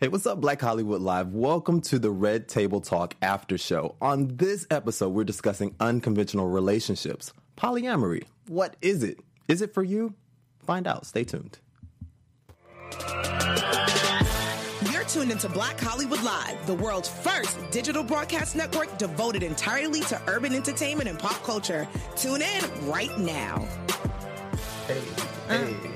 Hey, what's up, Black Hollywood Live? Welcome to the Red Table Talk After Show. On this episode, we're discussing unconventional relationships. Polyamory. What is it? Is it for you? Find out. Stay tuned. You're tuned into Black Hollywood Live, the world's first digital broadcast network devoted entirely to urban entertainment and pop culture. Tune in right now. Hey, hey, hey, hey.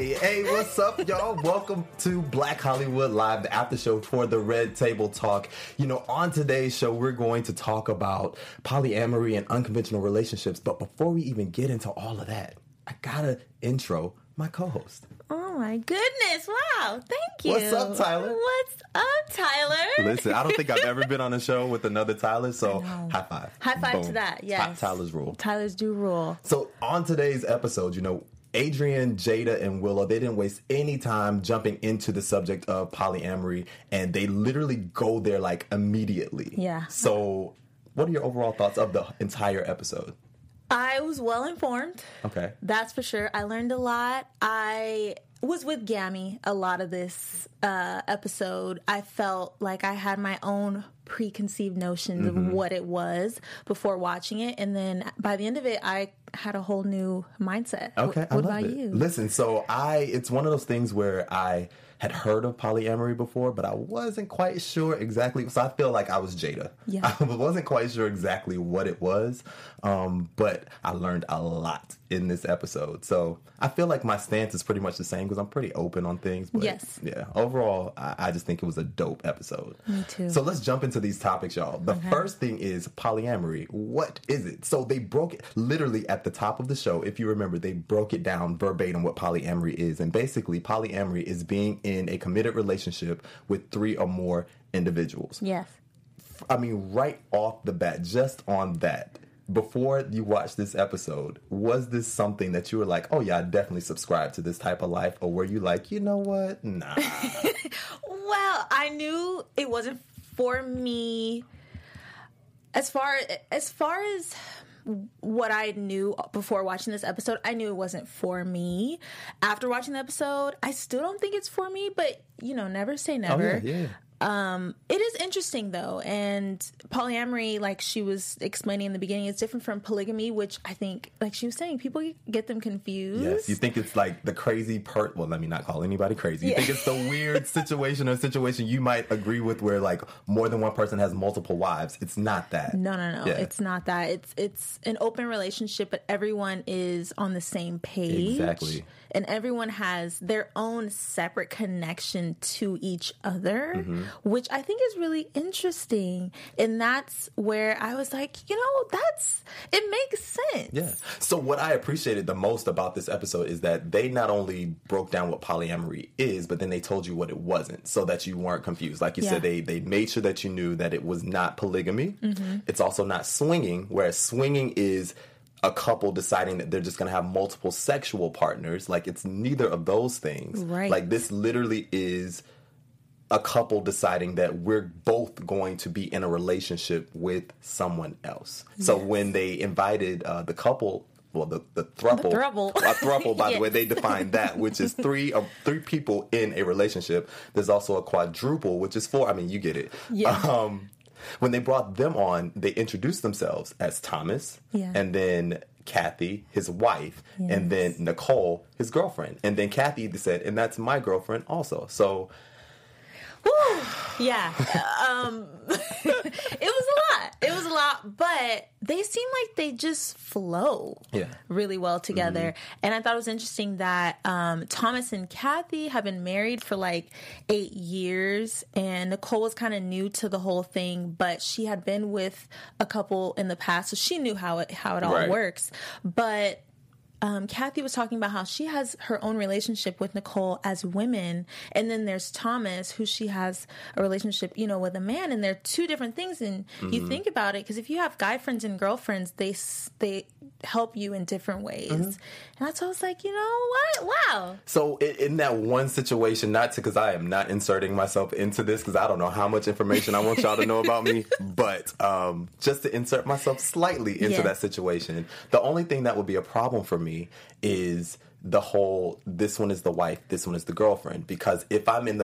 Hey, hey, what's up, y'all? Welcome to Black Hollywood Live, the after show for the Red Table Talk. You know, on today's show, we're going to talk about polyamory and unconventional relationships. But before we even get into all of that, I gotta intro my co host. Oh my goodness. Wow. Thank you. What's up, Tyler? What's up, Tyler? Listen, I don't think I've ever been on a show with another Tyler, so high five. High five to that, yes. Tyler's rule. Tyler's do rule. So on today's episode, you know, Adrienne, Jada, and Willow, they didn't waste any time jumping into the subject of polyamory and they literally go there like immediately. Yeah. So what are your overall thoughts of the entire episode? I was well informed. Okay. That's for sure. I learned a lot. I was with Gammy a lot of this uh, episode. I felt like I had my own preconceived notions Mm-hmm. of what it was before watching it, and then by the end of it, I had a whole new mindset. Okay. What, I what love about it. you? Listen, so I it's one of those things where I had heard of polyamory before, but I wasn't quite sure exactly. So I feel like I was Jada. Yeah. I wasn't quite sure exactly what it was, um, but I learned a lot in this episode. So I feel like my stance is pretty much the same because I'm pretty open on things. But Yes. Yeah. Overall, I, I just think it was a dope episode. Me too. So let's jump into these topics, y'all. The first thing is polyamory. What is it? So they broke it literally at the top of the show. If you remember, they broke it down verbatim what polyamory is. And basically, polyamory is being in a committed relationship with three or more individuals. Yes. I mean, right off the bat, just on that, before you watch this episode, was this something that you were like, oh yeah, I definitely subscribe to this type of life? Or were you like, you know what? Nah. Well, I knew it wasn't for me. As far as far as what I knew before watching this episode, I knew it wasn't for me. After watching the episode, I still don't think it's for me, but you know, never say oh never. yeah, yeah. Um, it is interesting though, and polyamory, like she was explaining in the beginning, is different from polygamy, which I think, like she was saying, people get them confused. Yes, you think it's like the crazy part. Well, let me not call anybody crazy. You Yeah. think it's the weird situation or situation you might agree with where like more than one person has multiple wives. It's not that. No, no, no. Yeah. It's not that. It's it's an open relationship, but everyone is on the same page. Exactly. And everyone has their own separate connection to each other, Mm-hmm. which I think is really interesting. And that's where I was like, you know, that's it makes sense. Yeah. So what I appreciated the most about this episode is that they not only broke down what polyamory is, but then they told you what it wasn't, so that you weren't confused. Like you Yeah. said, they they made sure that you knew that it was not polygamy. Mm-hmm. It's also not swinging, whereas swinging is a couple deciding that they're just going to have multiple sexual partners. Like it's neither of those things. Right. Like this literally is a couple deciding that we're both going to be in a relationship with someone else. So when they invited uh, the couple, well, the the thruple, The throuple. a thruple, by the way, they defined that, which is three uh, three people in a relationship. There's also a quadruple, which is four. I mean, you get it. Yeah. Um, when they brought them on, they introduced themselves as Thomas, Yeah. and then Kathy, his wife, and then Nicole, his girlfriend, and then Kathy said, and that's my girlfriend also. So Yeah. um it was a lot. It was a lot, but they seem like they just flow Yeah. really well together. And I thought it was interesting that um Thomas and Kathy have been married for like 8 years and Nicole was kind of new to the whole thing, but she had been with a couple in the past, so she knew how it how it all Right. works. But um, Kathy was talking about how she has her own relationship with Nicole as women, and then there's Thomas, who she has a relationship, you know, with a man, and they're two different things. And you think about it, because if you have guy friends and girlfriends, they they help you in different ways. And that's why I was like, you know what? Wow. So in, in that one situation, not to because I am not inserting myself into this because I don't know how much information I want y'all to know about me, but um, just to insert myself slightly into Yeah. that situation, the only thing that would be a problem for me is the whole this one is the wife, this one is the girlfriend. Because if I'm in the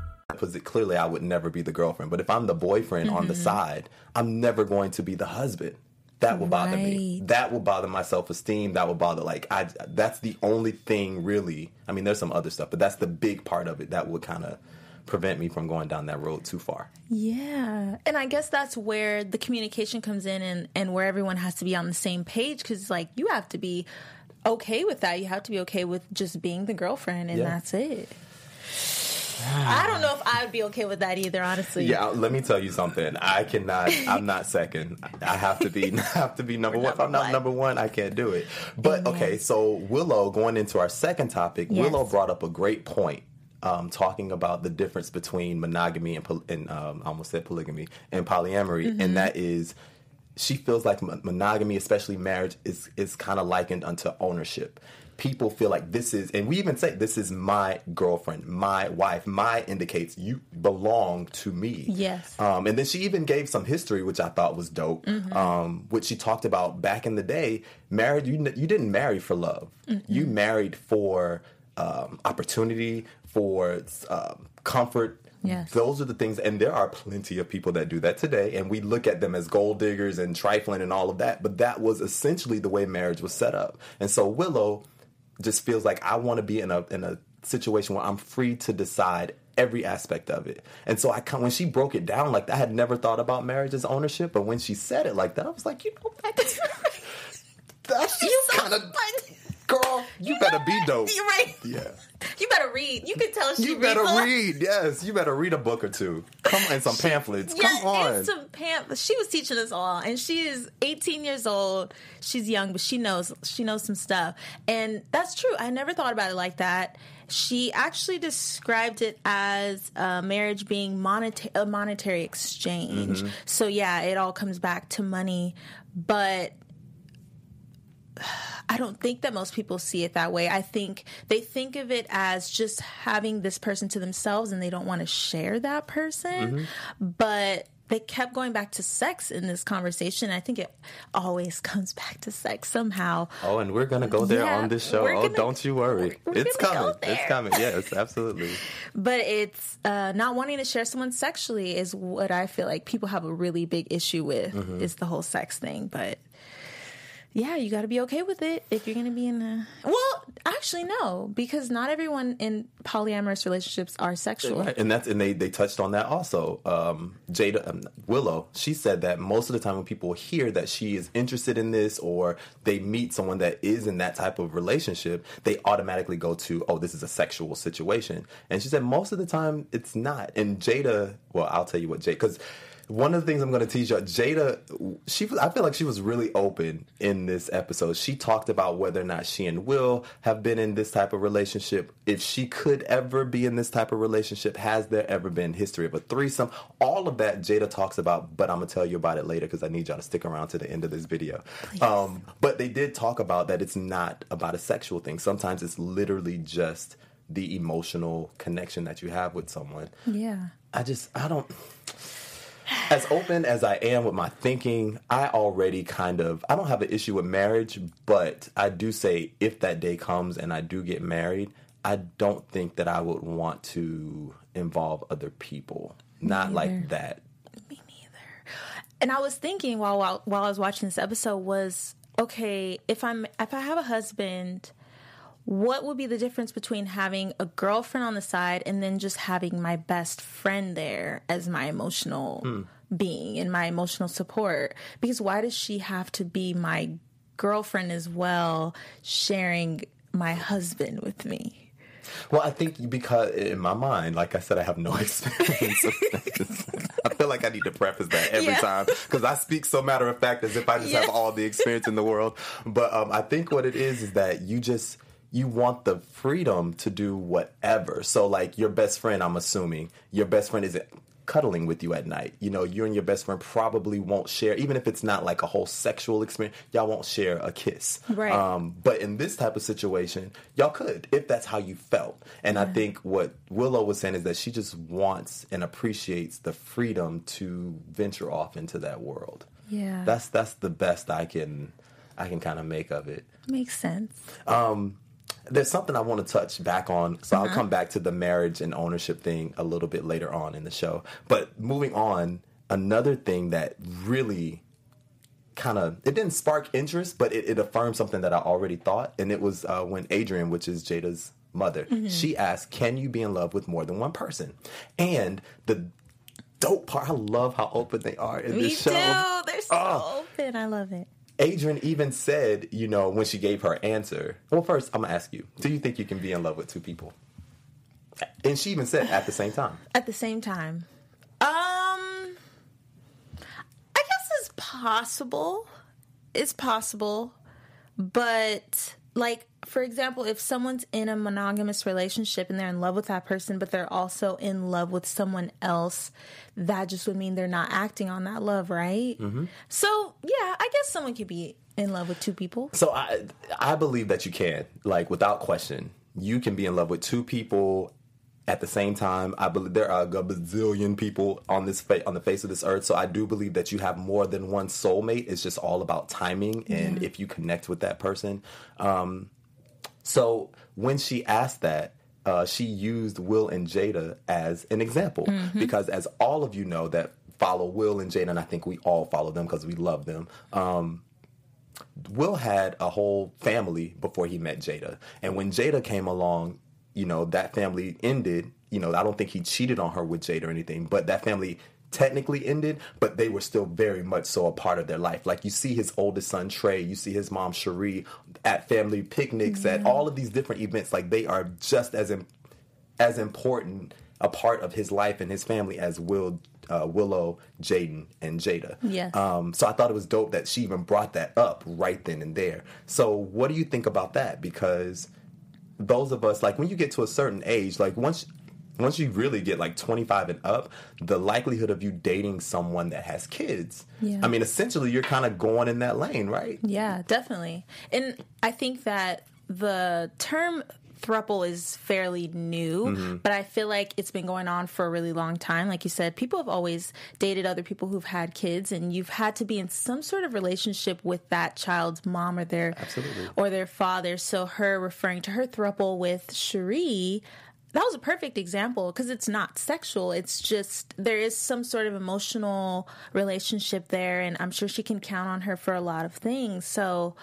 Because it, clearly I would never be the girlfriend. But if I'm the boyfriend on the mm-hmm. side, I'm never going to be the husband. That will bother me. That will bother my self esteem. That will bother like I. That's the only thing really. I mean, there's some other stuff, but that's the big part of it that would kind of prevent me from going down that road too far. Yeah. And I guess that's where the communication comes in and, and where everyone has to be on the same page because, like, you have to be okay with that. You have to be okay with just being the girlfriend and Yeah. that's it. I don't know if I would be okay with that either, honestly. Yeah, let me tell you something. I cannot. I'm not second. I have to be. I have to be number one. If I'm not one. number one, I can't do it. But okay, so Willow, going into our second topic, Yes. Willow brought up a great point. Um, talking about the difference between monogamy and, poly- and um, I almost said polygamy and polyamory, Mm-hmm. and that is she feels like mon- monogamy, especially marriage, is is kind of likened unto ownership. People feel like this is, and we even say this is my girlfriend, my wife. My indicates you belong to me. Yes. Um, and then she even gave some history, which I thought was dope. Um, which she talked about back in the day, marriage. You you didn't marry for love. You married for um, opportunity, for um, comfort. Yes. Those are the things, and there are plenty of people that do that today, and we look at them as gold diggers and trifling and all of that. But that was essentially the way marriage was set up. And so Willow just feels like I want to be in a in a situation where I'm free to decide every aspect of it. And so I come when she broke it down like that, I had never thought about marriage as ownership, but when she said it like that, I was like, you know, that's, that's kind of girl. You better be dope. You're right. Yeah. You better read. You can tell she You better reads a lot. read. Yes, you better read a book or two. Come on, and some pamphlets. Come Yeah, on. and some pam- She was teaching us all, and she is 18 years old. She's young, but she knows she knows some stuff, and that's true. I never thought about it like that. She actually described it as uh, marriage being moneta- a monetary exchange. Mm-hmm. So yeah, it all comes back to money, but I don't think that most people see it that way. I think they think of it as just having this person to themselves and they don't want to share that person. But they kept going back to sex in this conversation. I think it always comes back to sex somehow. Oh, and we're gonna go there Yeah, on this show. we're Oh, don't you worry. we're- we're it's coming. It's coming. Yes, absolutely. But it's uh, not wanting to share someone sexually is what I feel like people have a really big issue with is the whole sex thing. But yeah, you got to be okay with it if you're going to be in a. Well, actually, no, because not everyone in polyamorous relationships are sexual. Right, and that's and they they touched on that also. Um, Jada um, Willow, she said that most of the time when people hear that she is interested in this or they meet someone that is in that type of relationship, they automatically go to, oh, this is a sexual situation. And she said most of the time it's not. And Jada, well, I'll tell you what, Jada, because. One of the things I'm going to teach you, Jada, she I feel like she was really open in this episode. She talked about whether or not she and Will have been in this type of relationship. If she could ever be in this type of relationship, has there ever been history of a threesome? All of that Jada talks about, but I'm gonna tell you about it later because I need y'all to stick around to the end of this video. Um, but they did talk about that it's not about a sexual thing. Sometimes it's literally just the emotional connection that you have with someone. Yeah. I just I don't as open as I am with my thinking, I already kind of I don't have an issue with marriage, but I do say if that day comes and I do get married, I don't think that I would want to involve other people. Not like that. Me neither. And I was thinking while, while while I was watching this episode was okay if I'm if I have a husband, what would be the difference between having a girlfriend on the side and then just having my best friend there as my emotional being and my emotional support? Because why does she have to be my girlfriend as well, sharing my husband with me? Well, I think because in my mind, like I said, I have no experience. I feel like I need to preface that every Yeah. time because I speak so matter of fact as if I just have all the experience in the world. But um, I think what it is is that you just you want the freedom to do whatever. So, like your best friend, I'm assuming your best friend isn't cuddling with you at night. You know, you and your best friend probably won't share, even if it's not like a whole sexual experience, y'all won't share a kiss. Right. Um, but in this type of situation, y'all could, if that's how you felt. And I think what Willow was saying is that she just wants and appreciates the freedom to venture off into that world. Yeah. That's that's the best I can I can kind of make of it Makes sense. There's something I want to touch back on, so Uh-huh. I'll come back to the marriage and ownership thing a little bit later on in the show. But moving on, another thing that really kind of it didn't spark interest, but it, it affirmed something that I already thought, and it was uh, when Adrienne, which is Jada's mother, Mm-hmm. she asked, "Can you be in love with more than one person?" And the dope part, I love how open they are in Me this too. show. They're so Oh. open. I love it. Adrienne even said, you know, when she gave her answer. Well, first, I'm gonna ask you: Do you think you can be in love with two people? And she even said at the same time. At the same time, um, I guess it's possible. It's possible, but like for example, if someone's in a monogamous relationship and they're in love with that person, but they're also in love with someone else, that just would mean they're not acting on that love, right? Mm-hmm. So yeah, I guess someone could be in love with two people. So I, I believe that you can, like, without question, you can be in love with two people at the same time. I believe there are a bazillion people on this fa- on the face of this earth. So I do believe that you have more than one soulmate. It's just all about timing and if you connect with that person. Um, So when she asked that, uh, she used Will and Jada as an example because, as all of you know, that follow Will and Jada, and I think we all follow them because we love them. Um, Will had a whole family before he met Jada, and when Jada came along, you know that family ended. You know, I don't think he cheated on her with Jade or anything, but that family technically ended, but they were still very much so a part of their life. Like you see his oldest son Trey, you see his mom Sheree at family picnics, at all of these different events. Like they are just as im- as important a part of his life and his family as Will, uh, Willow, Jaden, and Jada. Yes. Um, so I thought it was dope that she even brought that up right then and there. So what do you think about that? Because those of us, like when you get to a certain age, like once once you really get like 25 and up, the likelihood of you dating someone that has kids, Yeah. I mean, essentially you're kind of going in that lane, right? Yeah, definitely. And I think that the term thruple is fairly new, Mm-hmm. but I feel like it's been going on for a really long time. Like you said, people have always dated other people who've had kids and you've had to be in some sort of relationship with that child's mom or their Absolutely. or their father. So her referring to her thruple with Sheree that was a perfect example because it's not sexual. It's just there is some sort of emotional relationship there, and I'm sure she can count on her for a lot of things. So,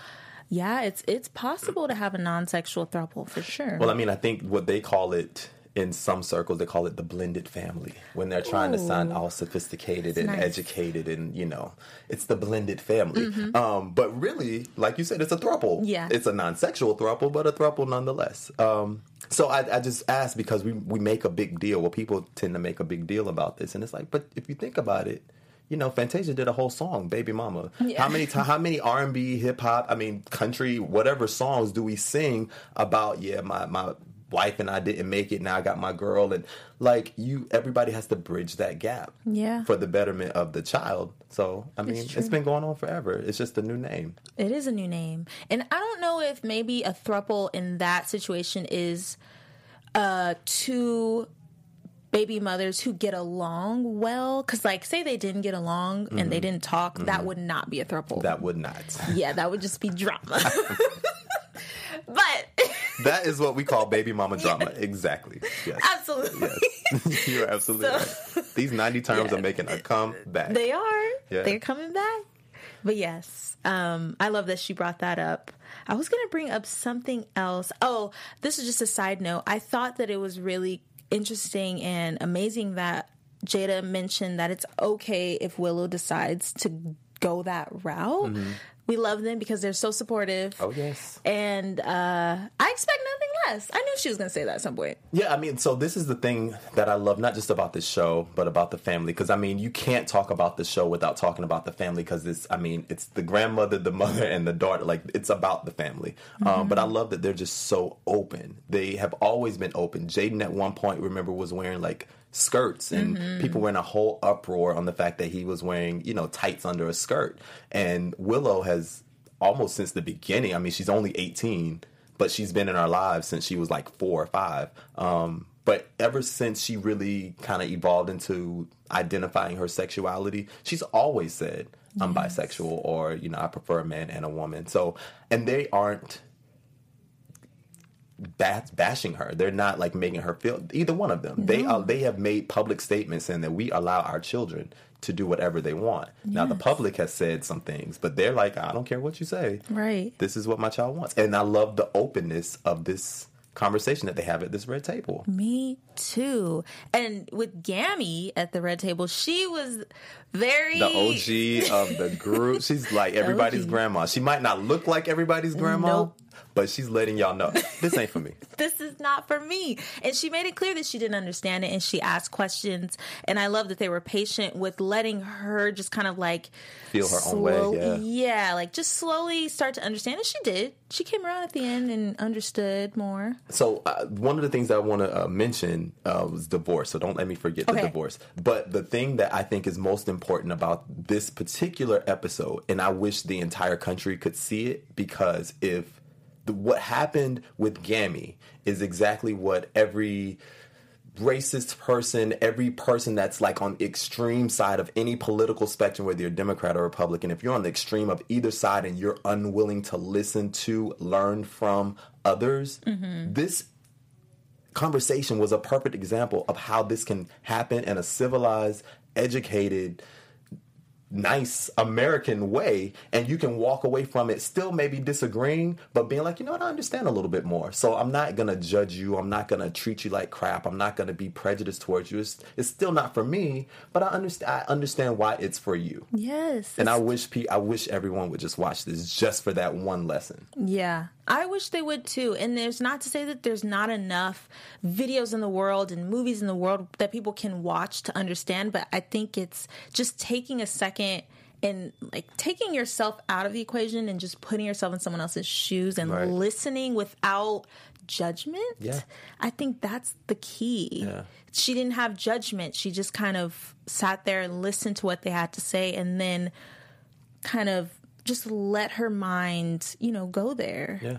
yeah, it's it's possible to have a non-sexual throuple for sure. Well, I mean, I think what they call it in some circles, they call it the blended family when they're trying to sound all sophisticated and nice. educated, and you know, it's the blended family. Um, but really, like you said, it's a throuple. Yeah. it's a non-sexual throuple, but a throuple nonetheless. Um, so I, I just asked because we we make a big deal. Well, people tend to make a big deal about this, and it's like, but if you think about it. You know, Fantasia did a whole song, "Baby Mama." How many how many R and B, hip hop, I mean, country, whatever songs do we sing about? Yeah, my my wife and I didn't make it. Now I got my girl, and like you, everybody has to bridge that gap. Yeah. for the betterment of the child. So I mean, it's true. been going on forever. It's just a new name. It is a new name. And I don't know if maybe a thruple in that situation is uh two baby mothers who get along well cuz like say they didn't get along and they didn't talk, that would not be a thruple. That would not. yeah, that would just be drama. but that is what we call baby mama drama. Exactly. Yes. absolutely Yes. You're absolutely right. These 90 terms are making a comeback. they are. Yeah. They're coming back. But yes, um, I love that she brought that up. I was going to bring up something else. Oh, this is just a side note. I thought that it was really interesting and amazing that Jada mentioned that it's okay if Willow decides to go that route. We love them because they're so supportive. Mm-hmm. oh, yes. And uh, I expect nothing yes, I knew she was going to say that at some point. Yeah, I mean, so this is the thing that I love, not just about this show, but about the family. Because I mean, you can't talk about the show without talking about the family. Because it's, I mean, it's the grandmother, the mother, and the daughter. Like it's about the family. Um, but I love that they're just so open. They have always been open. Jaden at one point, remember, was wearing like skirts and people were in a whole uproar on the fact that he was wearing you know tights under a skirt and willow has almost since the beginning i mean she's only 18 but she's been in our lives since she was like four or five um, but ever since she really kind of evolved into identifying her sexuality she's always said i'm bisexual or you know i prefer a man and a woman so and they aren't bas- bashing her. They're not like making her feel either one of them. They uh, they have made public statements saying that we allow our children to do whatever they want. Now the public has said some things, but they're like, I don't care what you say. Right. This is what my child wants, and I love the openness of this conversation that they have at this red table. Me too. And with Gammy at the red table, she was very The OG of the group. She's like everybody's grandma. She might not look like everybody's grandma, Nope. But she's letting y'all know this ain't for me. this is not for me. And she made it clear that she didn't understand it and she asked questions. And I love that they were patient with letting her just kind of like Feel her own way, slow- yeah. like just slowly start to understand. And she did. She came around at the end and understood more. So uh, one of the things I want to uh, mention uh, was divorce. So don't let me forget the Okay. divorce. But the thing that I think is most important about this particular episode, and I wish the entire country could see it, because if the, what happened with Gammy is exactly what every racist person, every person that's like on the extreme side of any political spectrum, whether you're Democrat or Republican, if you're on the extreme of either side and you're unwilling to listen to, learn from others, mm-hmm. this conversation was a perfect example of how this can happen in a civilized, educated, nice American way, and you can walk away from it still maybe disagreeing, but being like, you know what, I understand a little bit more. So I'm not gonna judge you. I'm not gonna treat you like crap. I'm not gonna be prejudiced towards you. It's, it's still not for me, but I understand. I understand why it's for you. Yes. And I wish pe- I wish everyone would just watch this just for that one lesson. Yeah, I wish they would too. And there's not to say that there's not enough videos in the world and movies in the world that people can watch to understand, but I think it's just taking a second and like taking yourself out of the equation and just putting yourself in someone else's shoes and Right. listening without judgment. Yeah. I think that's the key. Yeah. She didn't have judgment. She just kind of sat there and listened to what they had to say and then kind of just let her mind, you know, go there. Yeah.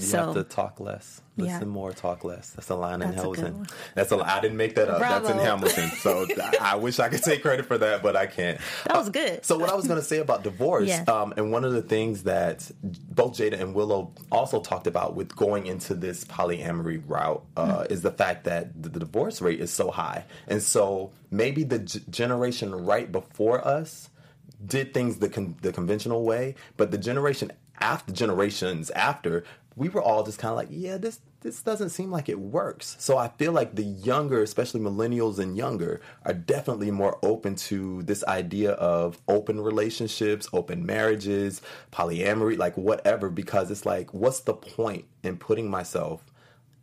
You So- have to talk less, listen Yeah. more, talk less. That's a line in Hamilton. That's a good Hamilton. one. That's a. I didn't make that up. That's in Hamilton. So I, wish I could take credit for that, but I can't. That was good. So what I was going to say about divorce, Yes. um, and one of the things that both Jada and Willow also talked about with going into this polyamory route uh, Mm. is the fact that the, the divorce rate is so high, and so maybe the g- generation right before us did things the con- the conventional way, but the generation after generations after, we were all just kind of like, yeah, this this doesn't seem like it works. So I feel like the younger, especially millennials and younger, are definitely more open to this idea of open relationships, open marriages, polyamory, like whatever, because it's like, what's the point in putting myself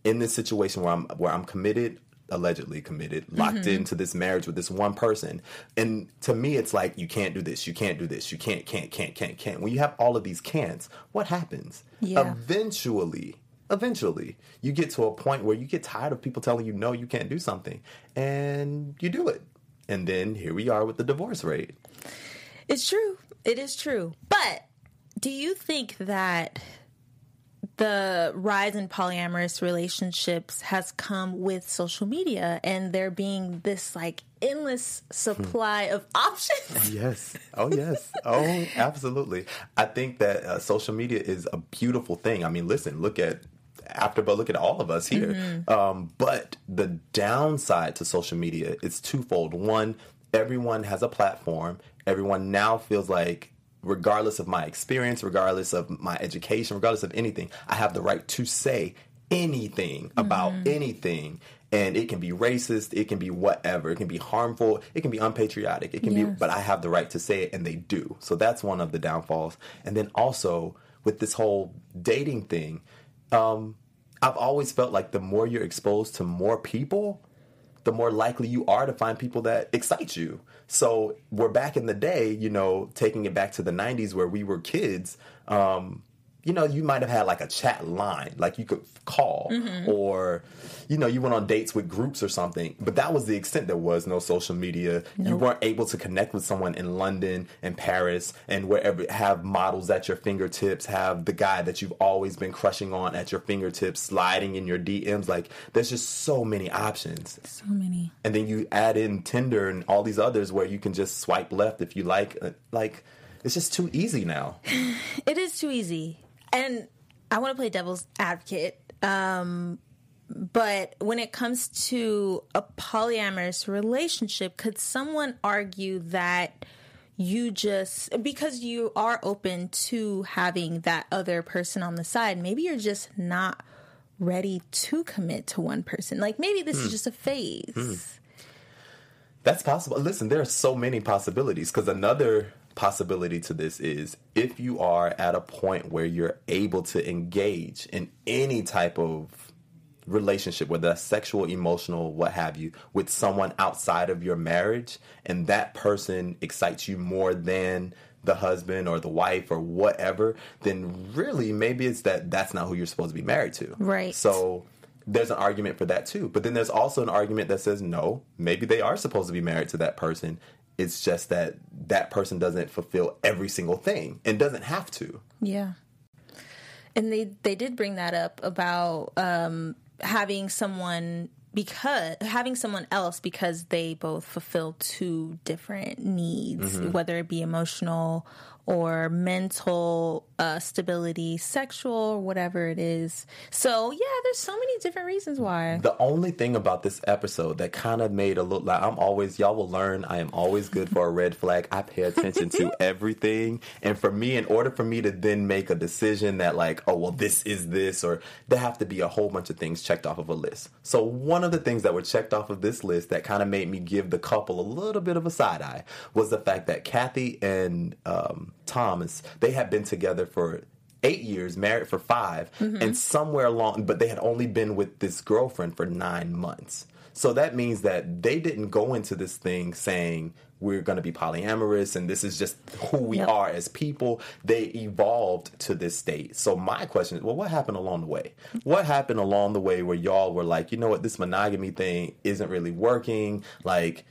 in this situation where I'm where I'm committed, allegedly committed, locked mm-hmm. into this marriage with this one person. And to me it's like you can't do this, you can't do this, you can't, can't, can't, can't, can't. When you have all of these can'ts, what happens? Yeah. Eventually, eventually, you get to a point where you get tired of people telling you no, you can't do something. And you do it. And then here we are with the divorce rate. It's true. It is true. But do you think that the rise in polyamorous relationships has come with social media and there being this like endless supply of options? Yes. Oh, yes. Oh, absolutely. I think that uh, social media is a beautiful thing. I mean, listen, look at after, but look at all of us here. Um, but the downside to social media is twofold. One, everyone has a platform. Everyone now feels like, regardless of my experience, regardless of my education, regardless of anything, I have the right to say anything about anything. And it can be racist, it can be whatever, it can be harmful, it can be unpatriotic, it can be, but I have the right to say it, and they do. So that's one of the downfalls. And then also with this whole dating thing, um, I've always felt like the more you're exposed to more people, the more likely you are to find people that excite you. So we're back in the day, you know, taking it back to the 90s where we were kids. Um, you know, you might have had like a chat line, like you could call, Mm-hmm. or, you know, you went on dates with groups or something. But that was the extent. There was no social media. You weren't able to connect with someone in London and Paris and wherever, have models at your fingertips, have the guy that you've always been crushing on at your fingertips, sliding in your DMs. Like, there's just so many options. So many. And then you add in Tinder and all these others where you can just swipe left if you like. Uh, Like, it's just too easy now. It is too easy. And I want to play devil's advocate. Um, but when it comes to a polyamorous relationship, could someone argue that you just, because you are open to having that other person on the side, maybe you're just not ready to commit to one person? Like maybe this is just a phase. That's possible. Listen, there are so many possibilities because another possibility to this is if you are at a point where you're able to engage in any type of relationship, whether that's sexual, emotional, what have you, with someone outside of your marriage, and that person excites you more than the husband or the wife or whatever, then really maybe it's that that's not who you're supposed to be married to. Right. So there's an argument for that too. But then there's also an argument that says no, maybe they are supposed to be married to that person. It's just that that person doesn't fulfill every single thing and doesn't have to. Yeah. And they they did bring that up about um having someone because having someone else because they both fulfill two different needs, whether it be emotional or mental uh, stability, sexual, whatever it is. So yeah, there's so many different reasons why. The only thing about this episode that kind of made a look like I'm always y'all will learn I am always good for a red flag. I pay attention to everything, and for me, in order for me to then make a decision that like, oh well, this is this, or there have to be a whole bunch of things checked off of a list. So one of the things that were checked off of this list that kind of made me give the couple a little bit of a side eye was the fact that Kathy and um, Thomas they had been together for eight years, married for 5 mm-hmm. and somewhere along, but they had only been with this girlfriend for nine months. So that means that they didn't go into this thing saying we're going to be polyamorous and this is just who we Yep. are as people. They evolved to this state. So my question is, well, what happened along the way? What happened along the way where y'all were like, you know what, this monogamy thing isn't really working? Like,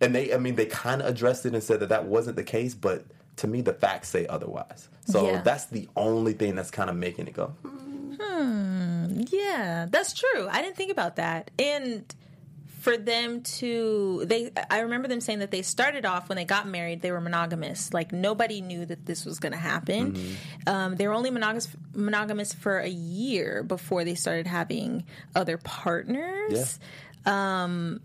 and they, I mean, they kind of addressed it and said that that wasn't the case, but to me, the facts say otherwise. So Yeah. that's the only thing that's kind of making it go. Yeah, that's true. I didn't think about that. And for them to they I remember them saying that they started off when they got married, they were monogamous. Like nobody knew that this was going to happen. Um, they were only monogamous monogamous for a year before they started having other partners. Um,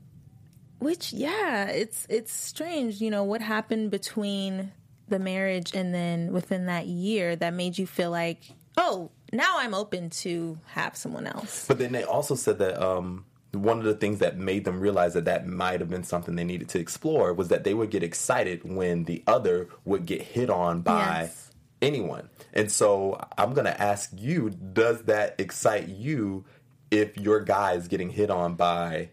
which yeah, it's it's strange, you know, what happened between the marriage and then within that year that made you feel like, "Oh, now I'm open to have someone else." But then they also said that um, one of the things that made them realize that that might have been something they needed to explore was that they would get excited when the other would get hit on by Yes. anyone. And so I'm going to ask you does that excite you if your guy is getting hit on by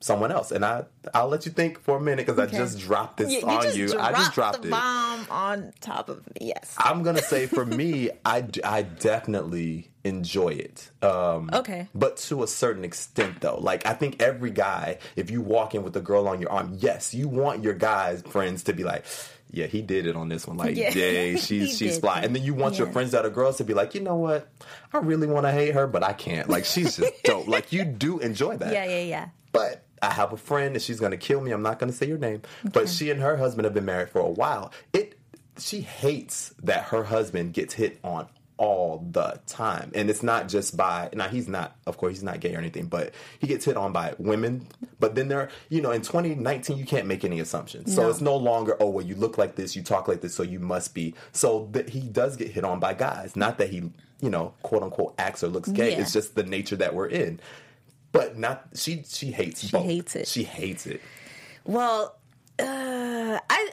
someone else? And I, I'll let you think for a minute because I just dropped this You, you on you. I just dropped the it. bomb on top of me. Yes. I'm gonna say for me, I I definitely enjoy it. Um, Okay. But to a certain extent, though, like I think every guy, if you walk in with a girl on your arm, yes, you want your guys friends to be like. Yeah, he did it on this one. Like, Yeah. yay, she's she's fly. And then you want your friends that are girls to be like, you know what? I really want to hate her, but I can't. Like, she's just dope. Like, you do enjoy that. Yeah, yeah, yeah. But I have a friend and she's gonna kill me. I'm not gonna say your name. But she and her husband have been married for a while. It she hates that her husband gets hit on all the time. And it's not just by now he's not of course he's not gay or anything, but he gets hit on by women. But then there you know, in twenty nineteen you can't make any assumptions. So No. it's no longer, oh well you look like this, you talk like this, so you must be so that he does get hit on by guys. Not that he, you know, quote unquote acts or looks gay. Yeah. It's just the nature that we're in. But not she. She hates. She both. hates it. She hates it. Well, uh, I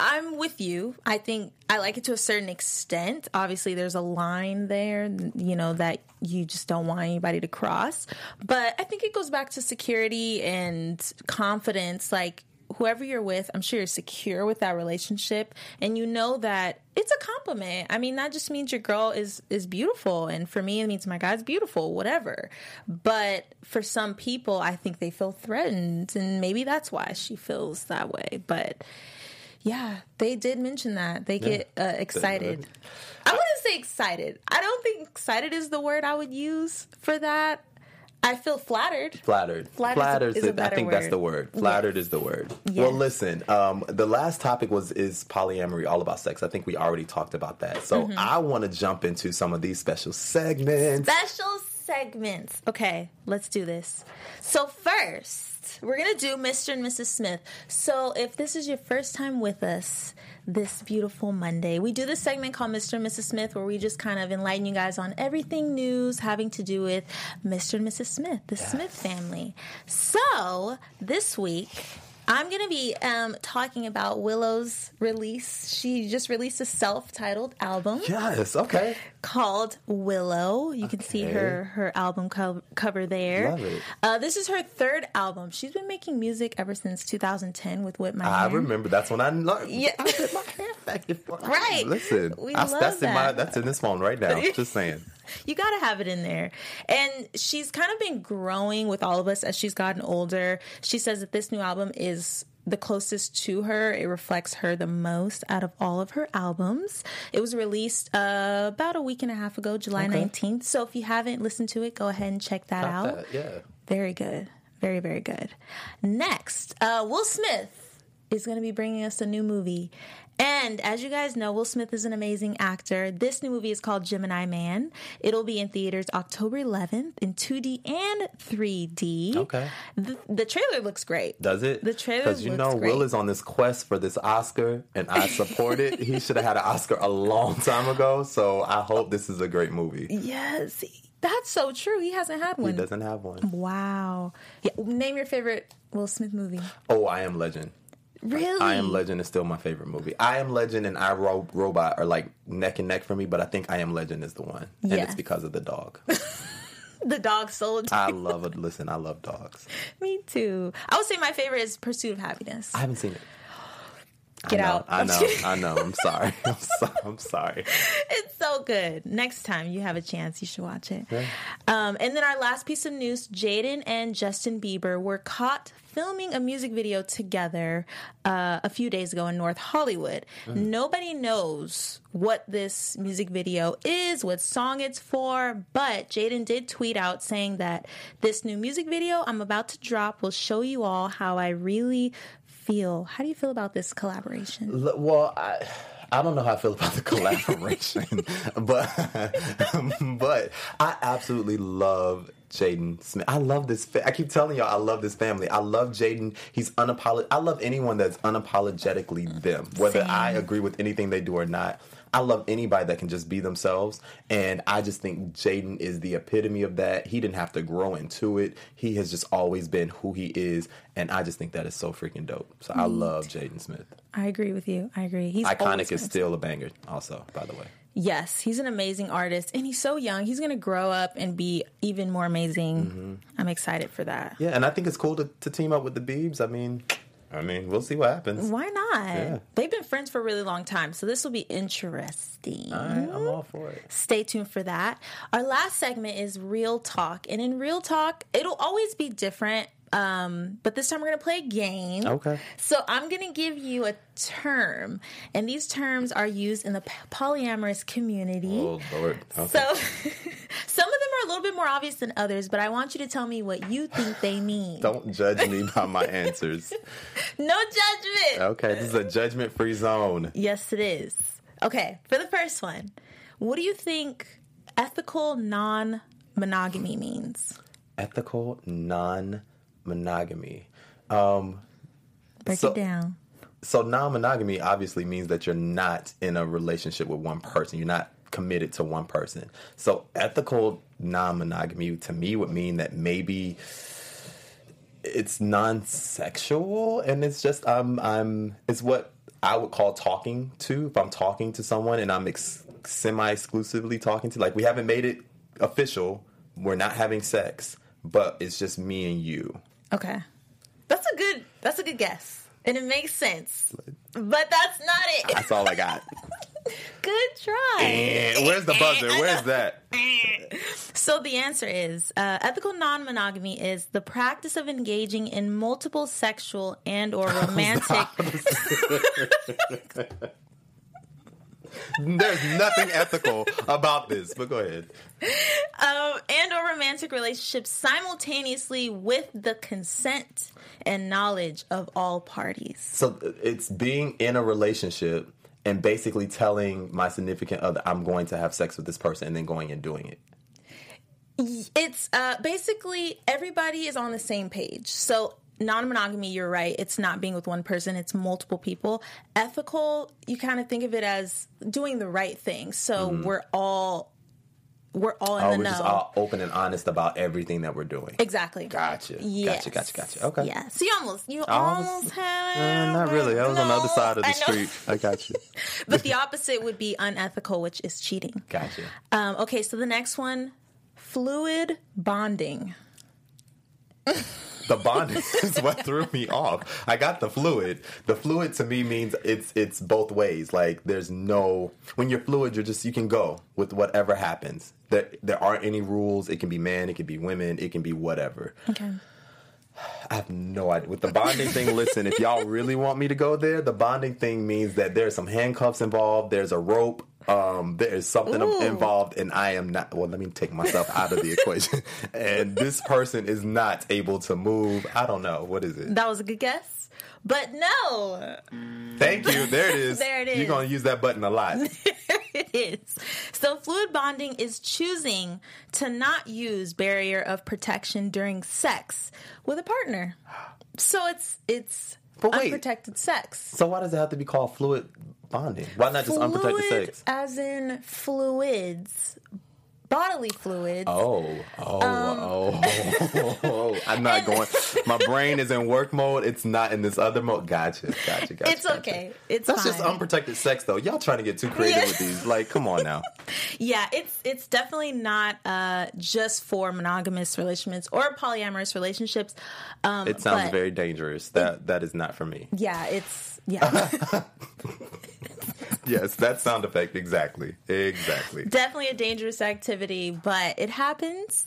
I'm with you. I think I like it to a certain extent. Obviously, there's a line there, you know, that you just don't want anybody to cross. But I think it goes back to security and confidence. Like, whoever you're with, I'm sure you're secure with that relationship and you know that it's a compliment. I mean, that just means your girl is is beautiful and for me it means my guy's beautiful, whatever. But for some people, I think they feel threatened and maybe that's why she feels that way. But yeah, they did mention that. They get uh, excited. I wouldn't say excited. I don't think excited is the word I would use for that. I feel flattered. Flattered. Flattered is a it. I think that's the word. Flattered is the word. Well, listen. Um, the last topic was is polyamory all about sex. I think we already talked about that. So Mm-hmm. I want to jump into some of these special segments. Special segments. Okay, let's do this. So first, we're gonna do Mr. and Mrs. Smith. So if this is your first time with us this beautiful Monday, we do this segment called Mr. and Mrs. Smith where we just kind of enlighten you guys on everything news having to do with Mr. and Mrs. Smith, the Smith family. So this week. I'm going to be um, talking about Willow's release. She just released a self titled album yes. Okay. called Willow. You can see her her album co- cover there. Love it. Uh, this is her third album. She's been making music ever since 2010 with Whip My I remember that's when I learned. Yeah. I did my hair back. Right. Listen, We I, love that's in my that's in this phone right now. Just saying. You got to have it in there. And she's kind of been growing with all of us as she's gotten older. She says that this new album is the closest to her. It reflects her the most out of all of her albums. It was released uh, about a week and a half ago, July Okay. 19th. So if you haven't listened to it, go ahead and check that out. That- yeah. Very good. Very, very good. Next, uh, Will Smith is going to be bringing us a new movie. And as you guys know, Will Smith is an amazing actor. This new movie is called Gemini Man. It'll be in theaters October 11th in 2D and 3D. Okay. The, the trailer looks great. Does it? The trailer Because you know great. Will is on this quest for this Oscar, and I support it. he should have had an Oscar a long time ago. So I hope this is a great movie. Yes. That's so true. He hasn't had one. He doesn't have one. Wow. Yeah, name your favorite Will Smith movie. Oh, I Am Legend. Really? I Am Legend is still my favorite movie. I Am Legend and I Ro- Robot are like neck and neck for me, but I think I Am Legend is the one, and it's because of the dog. The dog sold. I love it. Listen, I love dogs. Me too. I would say my favorite is Pursuit of Happiness. I haven't seen it. Get I know, out. I know. I know. I'm sorry. I'm, so, I'm sorry. It's so good. Next time you have a chance, you should watch it. Um, and then our last piece of news Jaden and Justin Bieber were caught filming a music video together uh, a few days ago in North Hollywood. Nobody knows what this music video is, what song it's for, but Jaden did tweet out saying that this new music video I'm about to drop will show you all how I really feel. How do you feel about this collaboration? L- Well, I I don't know how I feel about the collaboration, but but I absolutely love Jaden Smith. I love this. Fa- I keep telling y'all, I love this family. I love Jaden. He's unapolog. I love anyone that's unapologetically them, whether I agree with anything they do or not. I love anybody that can just be themselves, and I just think Jaden is the epitome of that. He didn't have to grow into it. He has just always been who he is, and I just think that is so freaking dope. So I love Jaden Smith. I agree with you. I agree. He's Iconic is still a banger, also, by the way. Yes, he's an amazing artist and he's so young. He's going to grow up and be even more amazing. Mm-hmm. I'm excited for that. Yeah, and I think it's cool to, to team up with the Beebs. I mean, I mean, we'll see what happens. Why not? Yeah. They've been friends for a really long time, so this will be interesting. All right, I'm all for it. Stay tuned for that. Our last segment is Real Talk. And in Real Talk, it'll always be different. Um, but this time we're going to play a game. Okay. So I'm going to give you a term, and these terms are used in the polyamorous community. Oh Lord. Okay. So some of them are a little bit more obvious than others, but I want you to tell me what you think they mean. Don't judge me by my answers. No judgment. Okay, this is a judgment-free zone. Yes, it is. Okay, for the first one, what do you think ethical non monogamy means? Ethical non-monogamy. Um, Break So- it down. so non-monogamy obviously means that you're not in a relationship with one person. You're not committed to one person. So ethical non-monogamy to me would mean that maybe it's non-sexual and it's just I'm I'm it's what I would call talking to if I'm talking to someone and I'm ex- semi exclusively talking to. Like we haven't made it official. We're not having sex, but it's just me and you. Okay. That's a good that's a good guess. And it makes sense. But that's not it. That's all I got. Good try. and where's the buzzer? Eh, where's that? Eh. So the answer is uh, ethical non-monogamy is the practice of engaging in multiple sexual and or romantic There's nothing ethical about this, but go ahead. um, and or romantic relationships simultaneously with the consent and knowledge of all parties. So it's being in a relationship and basically telling my significant other I'm going to have sex with this person and then going and doing it. It's uh, basically everybody is on the same page. So non-monogamy, you're right. It's not being with one person; it's multiple people. Ethical, you kind of think of it as doing the right thing. So we're all we're all in Mm-hmm. Oh, the we're know. just all open and honest about everything that we're doing. exactly. Gotcha. Yes. Gotcha, gotcha, gotcha. Okay. Yeah. So you almost you Almost- almost, have Uh, not really. I was on the other side of the I street. I got you. But the opposite would be unethical, which is cheating. Gotcha. Um, okay, so the next one, fluid bonding. The bond is what threw me off. I got the fluid. The fluid to me means it's it's both ways. Like there's no when you're fluid, you're just you can go with whatever happens. There there aren't any rules. It can be men, it can be women, it can be whatever. Okay. I have no idea. With the bonding thing, listen, if y'all really want me to go there, the bonding thing means that there's some handcuffs involved, there's a rope, um, there's something Ooh. involved, and I am not. Well, let me take myself out of the equation. And this person is not able to move. I don't know. What is it? That was a good guess. But no, Thank you. There it is. There it is. You're going to use that button a lot. it is. So fluid bonding is choosing to not use barrier of protection during sex with a partner. So it's it's But wait. unprotected sex. So why does it have to be called fluid bonding? Why not just unprotected sex? as in fluids, bodily fluids. Oh, oh, Um, oh, oh, I'm not going. My brain is in work mode. It's not in this other mode. Gotcha, gotcha, gotcha. It's gotcha. okay. It's That's fine. just unprotected sex, though. Y'all trying to get too creative Yeah. with these. Like, come on now. Yeah, it's it's definitely not uh, just for monogamous relationships or polyamorous relationships. Um, It sounds very dangerous. That that is not for me. Yeah, it's yeah, Yes, that sound effect exactly, exactly. definitely a dangerous activity, but it happens,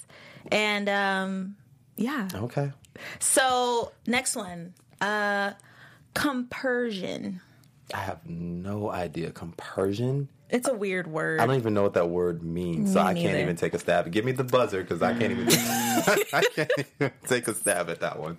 and um, yeah. Okay. So next one, uh, compersion. I have no idea. Compersion. It's a weird word. I don't even know what that word means, so Me I can't even take a stab. Give me the buzzer because I can't even. I can't even take a stab at that one.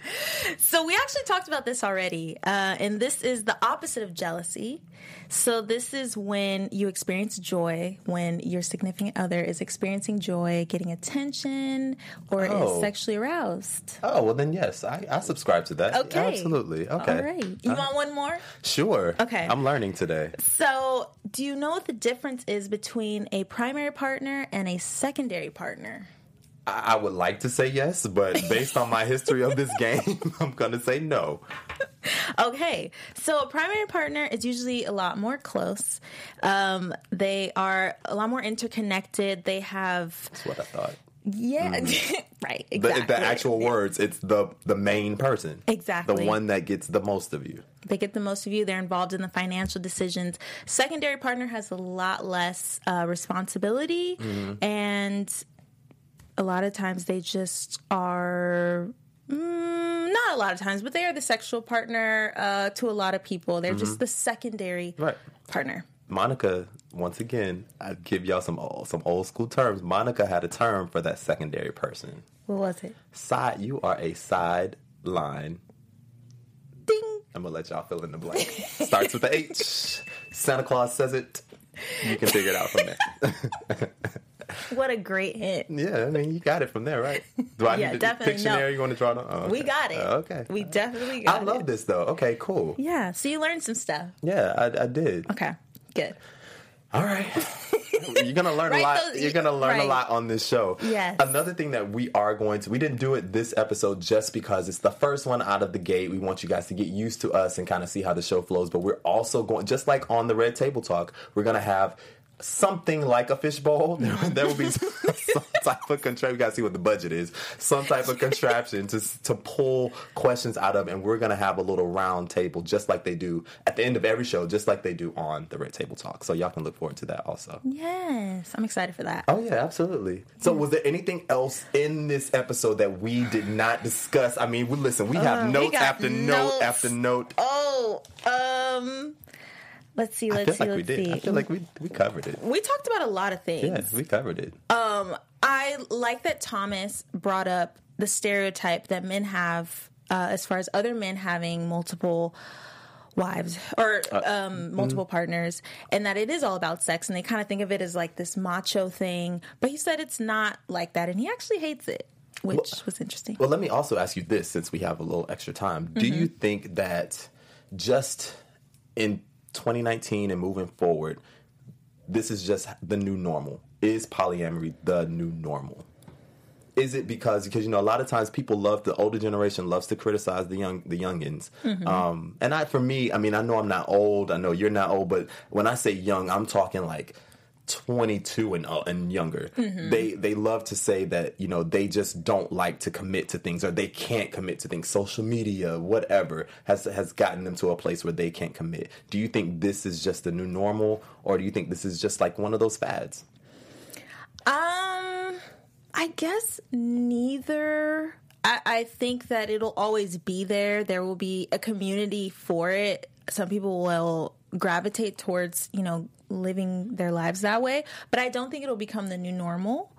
So we actually talked about this already, uh, and this is the opposite of jealousy. So this is when you experience joy, when your significant other is experiencing joy, getting attention, or Oh. is sexually aroused. Oh well, then yes, I, I subscribe to that. Okay, absolutely. Okay, All right. You Uh, want one more? Sure. Okay. I'm learning today. So, do you know what the difference is between a primary partner and a secondary partner? I, would like to say yes, but based on my history of this game, I'm gonna say no. Okay, so a primary partner is usually a lot more close. Um, they are a lot more interconnected. They have That's what I thought. Yeah, right, Mm. The, exactly. the actual words, it's the the main person, Exactly. the one that gets the most of you. They get the most of you. They're involved in the financial decisions. Secondary partner has a lot less uh, responsibility, Mm-hmm. and a lot of times they just are. Mm, not a lot of times, but they are the sexual partner uh, to a lot of people. They're just the secondary Mm-hmm. Right. partner. Monica, once again, I give y'all some old, some old school terms. Monica had a term for that secondary person. What was it? Side, you are a sideline. Ding. I'm gonna let y'all fill in the blank. Starts with the H. Santa Claus says it. You can figure it out from there. What a great hint. yeah, I mean, you got it from there, right? Do I Yeah, need a definitely, dictionary no. you want to draw it on? Oh, We got it. Oh, okay. We definitely got I it. love this though. Okay, cool. Yeah. So you learned some stuff. Yeah, I, I did. Okay. Good. All right. you're gonna learn Right, a lot. those- you're gonna learn a lot on this show. Yes. Another thing that we are going to we didn't do it this episode just because it's the first one out of the gate. We want you guys to get used to us and kind of see how the show flows. But we're also going just like on the Red Table Talk, we're gonna have something like a fishbowl. there will be some type of contraption. We gotta see what the budget is. Some type of contraption to to pull questions out of, and we're gonna have a little round table just like they do at the end of every show, just like they do on the Red Table Talk. So y'all can look forward to that also. Yes, I'm excited for that. Oh yeah, absolutely. So, was there anything else in this episode that we did not discuss? I mean, we listen. We have Uh, notes got after note after note. Oh, um, let's see, let's I feel see, like we let's did. see. I feel like we we covered it. we talked about a lot of things. Yeah, we covered it. I like that Thomas brought up the stereotype that men have uh, as far as other men having multiple wives or um, multiple partners, and that it is all about sex, and they kind of think of it as like this macho thing. But he said it's not like that, and he actually hates it, which was interesting. Well, let me also ask you this since we have a little extra time. Do Mm-hmm. you think that just in 2019 and moving forward, this is just the new normal? Is polyamory the new normal? Is it because because you know a lot of times people love the older generation loves to criticize the young the youngins, Mm-hmm. um, and I for me I mean I know I'm not old I know you're not old but when I say young I'm talking like 22 and uh, and younger. Mm-hmm. They they love to say that you know they just don't like to commit to things or they can't commit to things. Social media, whatever, has has gotten them to a place where they can't commit. Do you think this is just the new normal, or do you think this is just like one of those fads? Um, I guess neither. I, I think that it'll always be there. There will be a community for it. Some people will gravitate towards, you know, living their lives that way, but I don't think it'll become the new normal.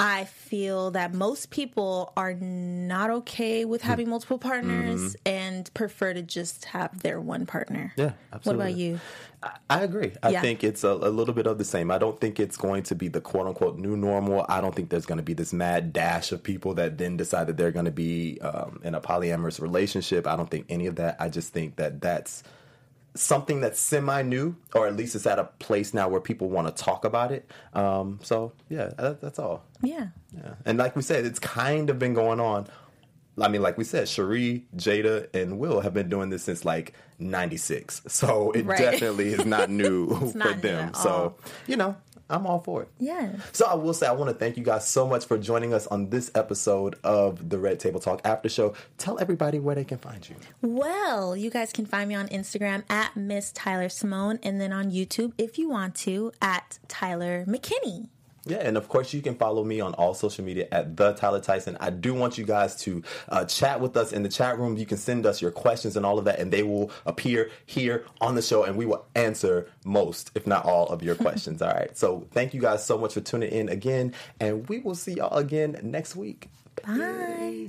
I feel that most people are not okay with having multiple partners and prefer to just have their one partner. Yeah, What about absolutely. you? I- I agree. I Yeah. think it's a, a little bit of the same. I don't think it's going to be the quote unquote new normal. I don't think there's going to be this mad dash of people that then decide that they're going to be um, in a polyamorous relationship. I don't think any of that. I just think that that's something that's semi new, or at least it's at a place now where people want to talk about it. Um, so, yeah, that, that's all. Yeah. Yeah. And like we said, it's kind of been going on. I mean, like we said, Sheree, Jada, and Will have been doing this since like '96, so it Right. definitely is not new for them. So, you know, I'm all for it. Yeah. So I will say I want to thank you guys so much for joining us on this episode of the Red Table Talk After Show. Tell everybody where they can find you. Well, you guys can find me on Instagram at Miss Tyler Simone and then on YouTube, if you want to, at Tyler McKinney. Yeah, and of course you can follow me on all social media at the Tyler Tyson. I do want you guys to uh, chat with us in the chat room. You can send us your questions and all of that, and they will appear here on the show, and we will answer most, if not all, of your questions. all right. So thank you guys so much for tuning in again, and we will see y'all again next week. Bye.